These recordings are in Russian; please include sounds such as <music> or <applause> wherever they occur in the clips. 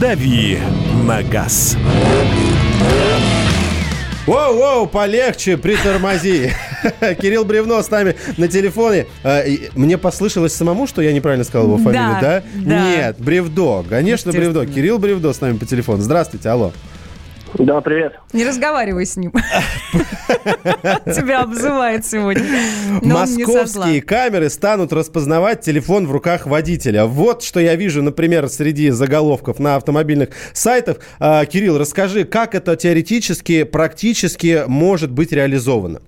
«Дави на газ». Воу-воу, полегче, притормози. <laughs> Кирилл Бревно с нами на телефоне. А, мне послышалось самому, что я неправильно сказал его фамилию, да? да. Нет, Бревдо. Конечно, Бревдо. Кирилл Бревдо с нами по телефону. Здравствуйте, алло. Да, привет. Не разговаривай с ним. <laughs> Тебя обзывает сегодня. Московские камеры станут распознавать телефон в руках водителя. Вот что я вижу, например, среди заголовков на автомобильных сайтах. А, Кирилл, расскажи, как это теоретически, практически может быть реализовано?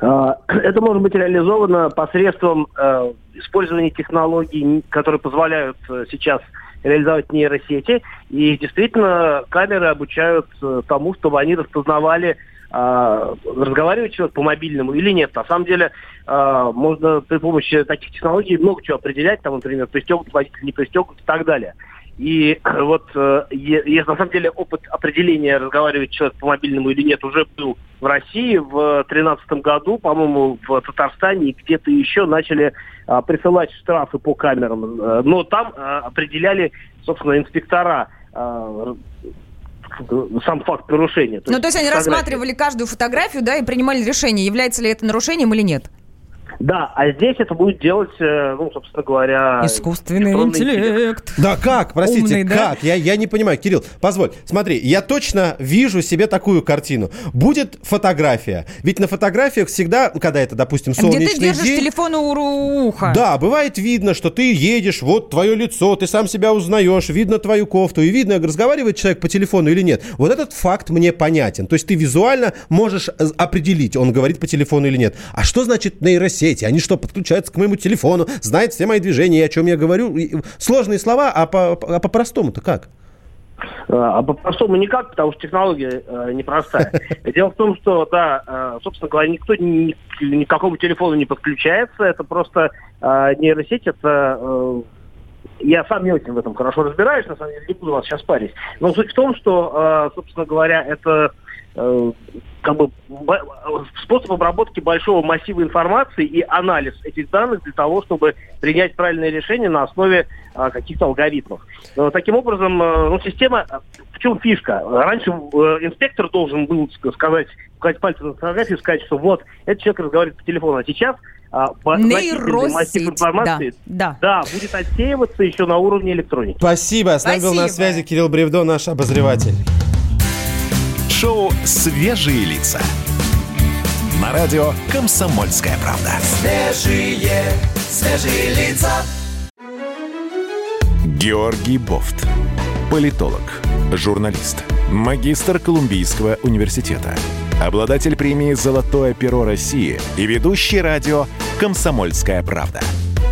А, <clears throat> это может быть реализовано посредством э, использования технологий, которые позволяют э, сейчас реализовать нейросети. И действительно, камеры обучают э, тому, чтобы они распознавали э, разговаривает человек по мобильному или нет. На самом деле э, можно при помощи таких технологий много чего определять, там, например, пристегнут водитель, не пристегнут и так далее. И вот э, если на самом деле опыт определения, разговаривает человек по мобильному или нет, уже был в России в 2013 году, по-моему, в Татарстане и где-то еще начали э, присылать штрафы по камерам. Э, но там э, определяли, собственно, инспектора э, сам факт нарушения. То ну, то есть они рассматривали каждую фотографию, да, и принимали решение, является ли это нарушением или нет? Да, а здесь это будет делать, э, ну, собственно говоря... Искусственный интеллект. Да как? Простите, Умный, как? Да? Я, я не понимаю. Кирилл, позволь. Смотри, я точно вижу себе такую картину. Будет фотография. Ведь на фотографиях всегда, когда это, допустим, солнечный Где ты держишь день, телефон у уха. Да, бывает видно, что ты едешь, вот твое лицо, ты сам себя узнаешь, видно твою кофту, и видно, разговаривает человек по телефону или нет. Вот этот факт мне понятен. То есть ты визуально можешь э, определить, он говорит по телефону или нет. А что значит нейросеть? Сети. Они что, подключаются к моему телефону, знают все мои движения, о чем я говорю. Сложные слова, а, по, а по-простому-то как? А, а по-простому никак, потому что технология э, непростая. <laughs> Дело в том, что, да, э, собственно говоря, никто ни, ни к какому телефону не подключается. Это просто э, нейросеть, это э, я сам не очень в этом хорошо разбираюсь, на самом деле, не буду вас сейчас парить. Но суть в том, что, э, собственно говоря, это э, как бы способ обработки большого массива информации и анализ этих данных для того, чтобы принять правильное решение на основе а, каких-то алгоритмов. Но, таким образом, э, ну, система... В чем фишка? Раньше э, инспектор должен был сказать, указать пальцем на фотографию и сказать, что вот, этот человек разговаривает по телефону, а сейчас а, массив информации да, да. да, будет отсеиваться еще на уровне электроники. Спасибо. С нами был на связи Кирилл Бревдо, наш обозреватель шоу «Свежие лица». На радио «Комсомольская правда». Свежие, свежие лица. Георгий Бофт. Политолог, журналист, магистр Колумбийского университета, обладатель премии «Золотое перо России» и ведущий радио «Комсомольская правда».